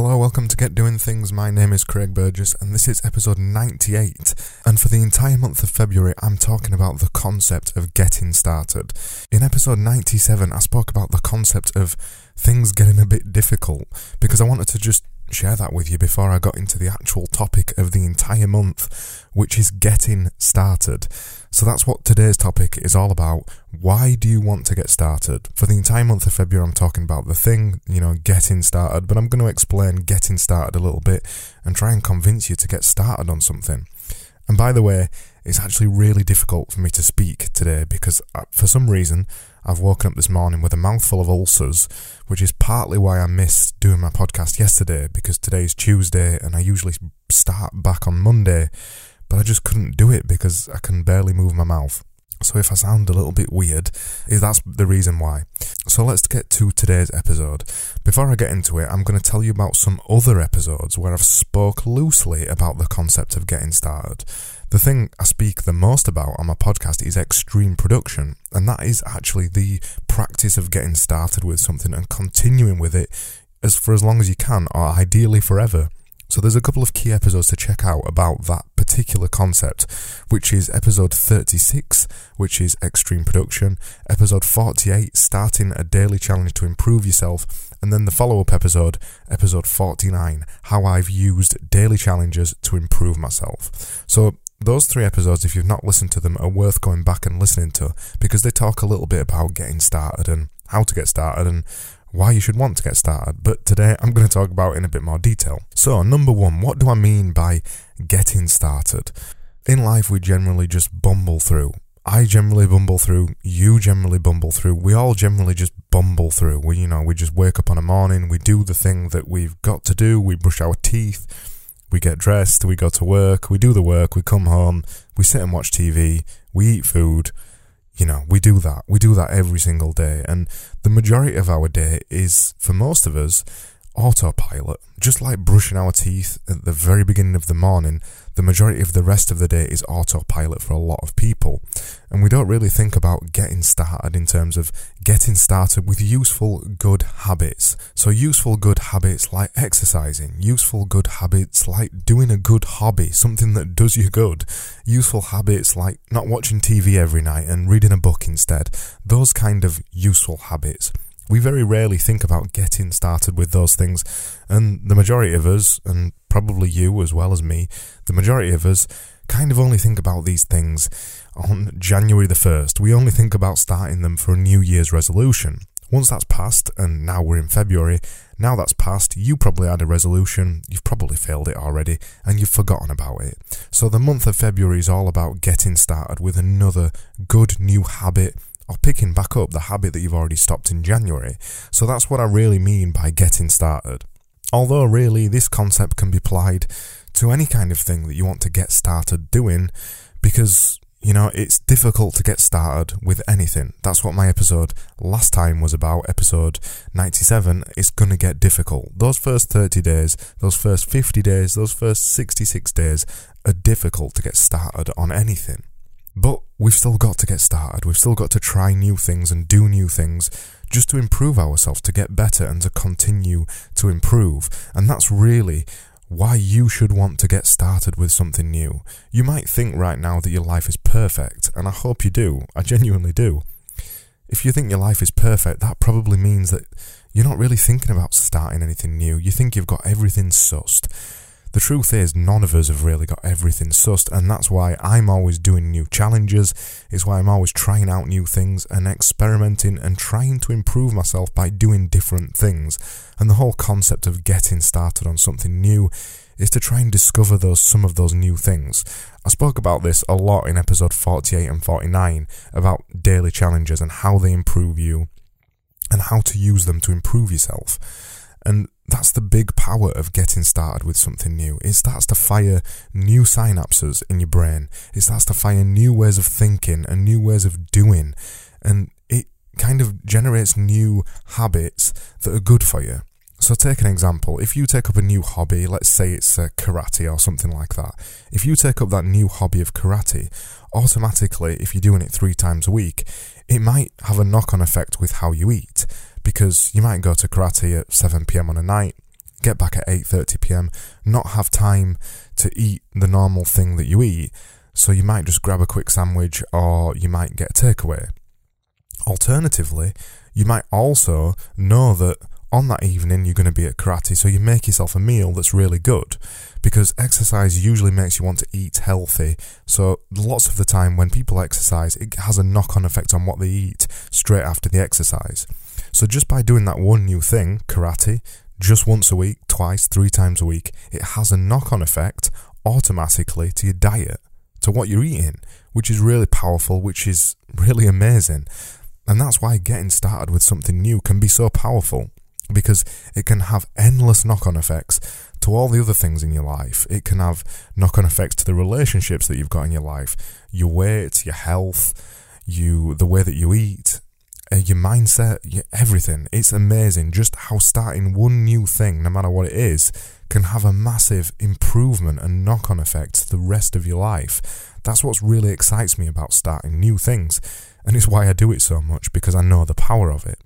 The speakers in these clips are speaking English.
Hello, welcome to Get Doing Things. My name is Craig Burgess, and this is episode 98. And for the entire month of February, I'm talking about the concept of getting started. In episode 97, I spoke about the concept of things getting a bit difficult because I wanted to just share that with you before I got into the actual topic of the entire month, which is getting started. So that's what today's topic is all about. Why do you want to get started? For the entire month of February, I'm talking about the thing, you know, getting started, but I'm going to explain getting started a little bit and try and convince you to get started on something. And by the way, it's actually really difficult for me to speak today because uh, for some reason I've woken up this morning with a mouthful of ulcers, which is partly why I missed doing my podcast yesterday because today is Tuesday and I usually start back on Monday, but I just couldn't do it because I can barely move my mouth. So if I sound a little bit weird, that's the reason why. So let's get to today's episode. Before I get into it, I'm going to tell you about some other episodes where I've spoke loosely about the concept of getting started. The thing I speak the most about on my podcast is extreme production, and that is actually the practice of getting started with something and continuing with it as for as long as you can, or ideally forever. So there's a couple of key episodes to check out about that particular concept, which is episode 36, which is extreme production, episode 48, starting a daily challenge to improve yourself, and then the follow-up episode, episode 49, how I've used daily challenges to improve myself. So those three episodes, if you've not listened to them, are worth going back and listening to because they talk a little bit about getting started and how to get started and why you should want to get started. But today I'm going to talk about in a bit more detail. So, number one, what do I mean by getting started? In life, we generally just bumble through. I generally bumble through, you generally bumble through, we all generally just bumble through. We, you know, we just wake up on a morning, we do the thing that we've got to do, we brush our teeth, we get dressed, we go to work, we do the work, we come home, we sit and watch TV, we eat food. You know, we do that. We do that every single day. And the majority of our day is, for most of us, autopilot. Just like brushing our teeth at the very beginning of the morning, the majority of the rest of the day is autopilot for a lot of people. And we don't really think about getting started in terms of getting started with useful good habits. So, useful good habits like exercising, useful good habits like doing a good hobby, something that does you good, useful habits like not watching TV every night and reading a book instead. Those kind of useful habits we very rarely think about getting started with those things. And the majority of us, and probably you as well as me, the majority of us kind of only think about these things on January the 1st. We only think about starting them for a New Year's resolution. Once that's passed, and now we're in February, now that's passed, you probably had a resolution, you've probably failed it already, and you've forgotten about it. So the month of February is all about getting started with another good new habit or picking back up the habit that you've already stopped in January. So that's what I really mean by getting started. Although, really, this concept can be applied to any kind of thing that you want to get started doing because, you know, it's difficult to get started with anything. That's what my episode last time was about, episode 97. It's going to get difficult. Those first 30 days, those first 50 days, those first 66 days are difficult to get started on anything. But we've still got to get started. We've still got to try new things and do new things just to improve ourselves, to get better and to continue to improve. And that's really why you should want to get started with something new. You might think right now that your life is perfect, and I hope you do. I genuinely do. If you think your life is perfect, that probably means that you're not really thinking about starting anything new. You think you've got everything sussed. The truth is, none of us have really got everything sussed, and that's why I'm always doing new challenges. It's why I'm always trying out new things and experimenting and trying to improve myself by doing different things. And the whole concept of getting started on something new is to try and discover those some of those new things. I spoke about this a lot in episode 48 and 49 about daily challenges and how they improve you and how to use them to improve yourself. And that's the big power of getting started with something new. It starts to fire new synapses in your brain. It starts to fire new ways of thinking and new ways of doing. And it kind of generates new habits that are good for you. So, take an example. If you take up a new hobby, let's say it's uh, karate or something like that. If you take up that new hobby of karate, automatically, if you're doing it three times a week, it might have a knock on effect with how you eat because you might go to karate at 7 pm on a night, get back at 8:30 p.m., not have time to eat the normal thing that you eat, so you might just grab a quick sandwich or you might get a takeaway. Alternatively, you might also know that on that evening you're going to be at karate, so you make yourself a meal that's really good because exercise usually makes you want to eat healthy. So, lots of the time when people exercise, it has a knock on effect on what they eat straight after the exercise. So, just by doing that one new thing, karate, just once a week, twice, three times a week, it has a knock on effect automatically to your diet, to what you're eating, which is really powerful, which is really amazing. And that's why getting started with something new can be so powerful because it can have endless knock on effects to all the other things in your life. It can have knock on effects to the relationships that you've got in your life, your weight, your health, you the way that you eat, uh, your mindset, your, everything. It's amazing just how starting one new thing, no matter what it is, can have a massive improvement and knock on effect to the rest of your life. That's what really excites me about starting new things, and it's why I do it so much because I know the power of it.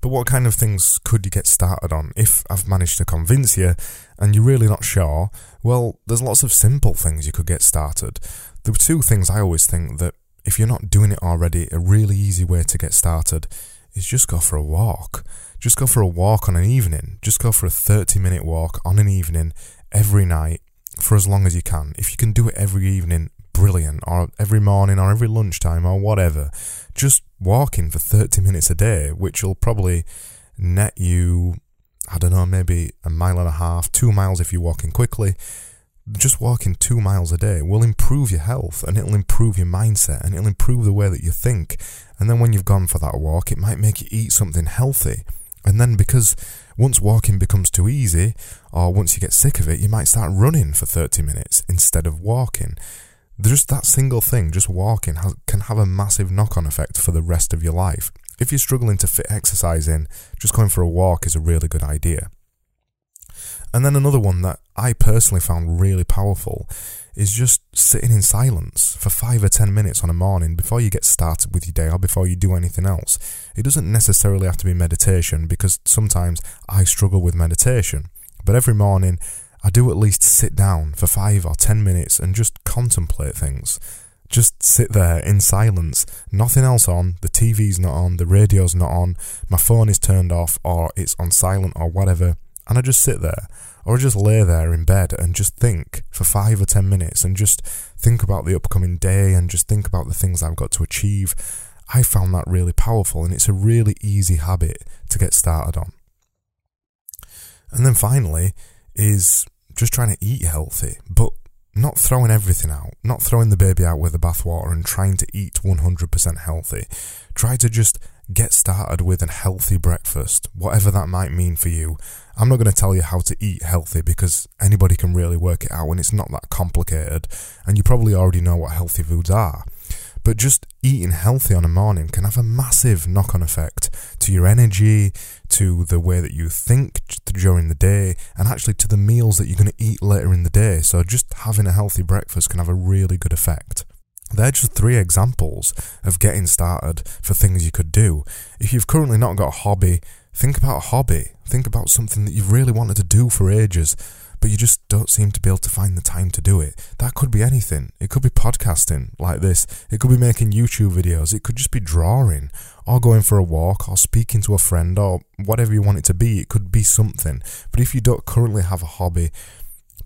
But what kind of things could you get started on? If I've managed to convince you and you're really not sure, well, there's lots of simple things you could get started. The two things I always think that if you're not doing it already, a really easy way to get started is just go for a walk. Just go for a walk on an evening. Just go for a 30 minute walk on an evening every night for as long as you can. If you can do it every evening, brilliant, or every morning or every lunchtime or whatever. Just walking for 30 minutes a day, which will probably net you, I don't know, maybe a mile and a half, two miles if you're walking quickly. Just walking two miles a day will improve your health and it'll improve your mindset and it'll improve the way that you think. And then when you've gone for that walk, it might make you eat something healthy. And then because once walking becomes too easy, or once you get sick of it, you might start running for 30 minutes instead of walking just that single thing, just walking, can have a massive knock on effect for the rest of your life. If you're struggling to fit exercise in, just going for a walk is a really good idea. And then another one that I personally found really powerful is just sitting in silence for five or ten minutes on a morning before you get started with your day or before you do anything else. It doesn't necessarily have to be meditation because sometimes I struggle with meditation. But every morning, I do at least sit down for five or ten minutes and just contemplate things. Just sit there in silence, nothing else on, the TV's not on, the radio's not on, my phone is turned off or it's on silent or whatever, and I just sit there. Or I just lay there in bed and just think for five or ten minutes and just think about the upcoming day and just think about the things I've got to achieve. I found that really powerful and it's a really easy habit to get started on. And then finally, is just trying to eat healthy, but not throwing everything out, not throwing the baby out with the bathwater and trying to eat 100% healthy. Try to just get started with a healthy breakfast, whatever that might mean for you. I'm not going to tell you how to eat healthy because anybody can really work it out and it's not that complicated, and you probably already know what healthy foods are. But just eating healthy on a morning can have a massive knock on effect to your energy, to the way that you think during the day, and actually to the meals that you're going to eat later in the day. So just having a healthy breakfast can have a really good effect. They're just three examples of getting started for things you could do. If you've currently not got a hobby, think about a hobby. Think about something that you've really wanted to do for ages but you just don't seem to be able to find the time to do it. That could be anything. It could be podcasting like this. It could be making YouTube videos. It could just be drawing or going for a walk or speaking to a friend or whatever you want it to be. It could be something. But if you don't currently have a hobby,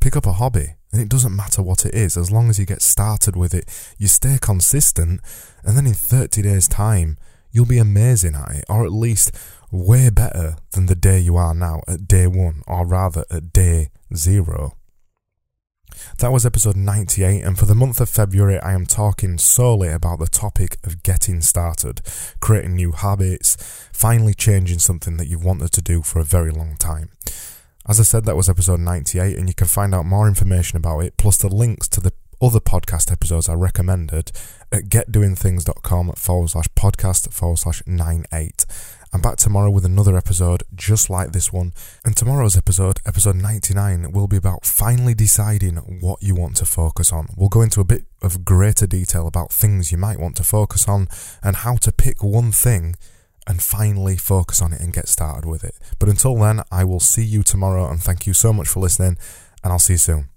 pick up a hobby. And it doesn't matter what it is, as long as you get started with it, you stay consistent, and then in 30 days' time, you'll be amazing at it, or at least way better than the day you are now at day one, or rather at day zero. That was episode 98, and for the month of February, I am talking solely about the topic of getting started, creating new habits, finally changing something that you've wanted to do for a very long time. As I said, that was episode 98, and you can find out more information about it, plus the links to the other podcast episodes I recommended at getdoingthings.com forward slash podcast forward slash 98. I'm back tomorrow with another episode just like this one. And tomorrow's episode, episode 99, will be about finally deciding what you want to focus on. We'll go into a bit of greater detail about things you might want to focus on and how to pick one thing and finally focus on it and get started with it. But until then, I will see you tomorrow and thank you so much for listening, and I'll see you soon.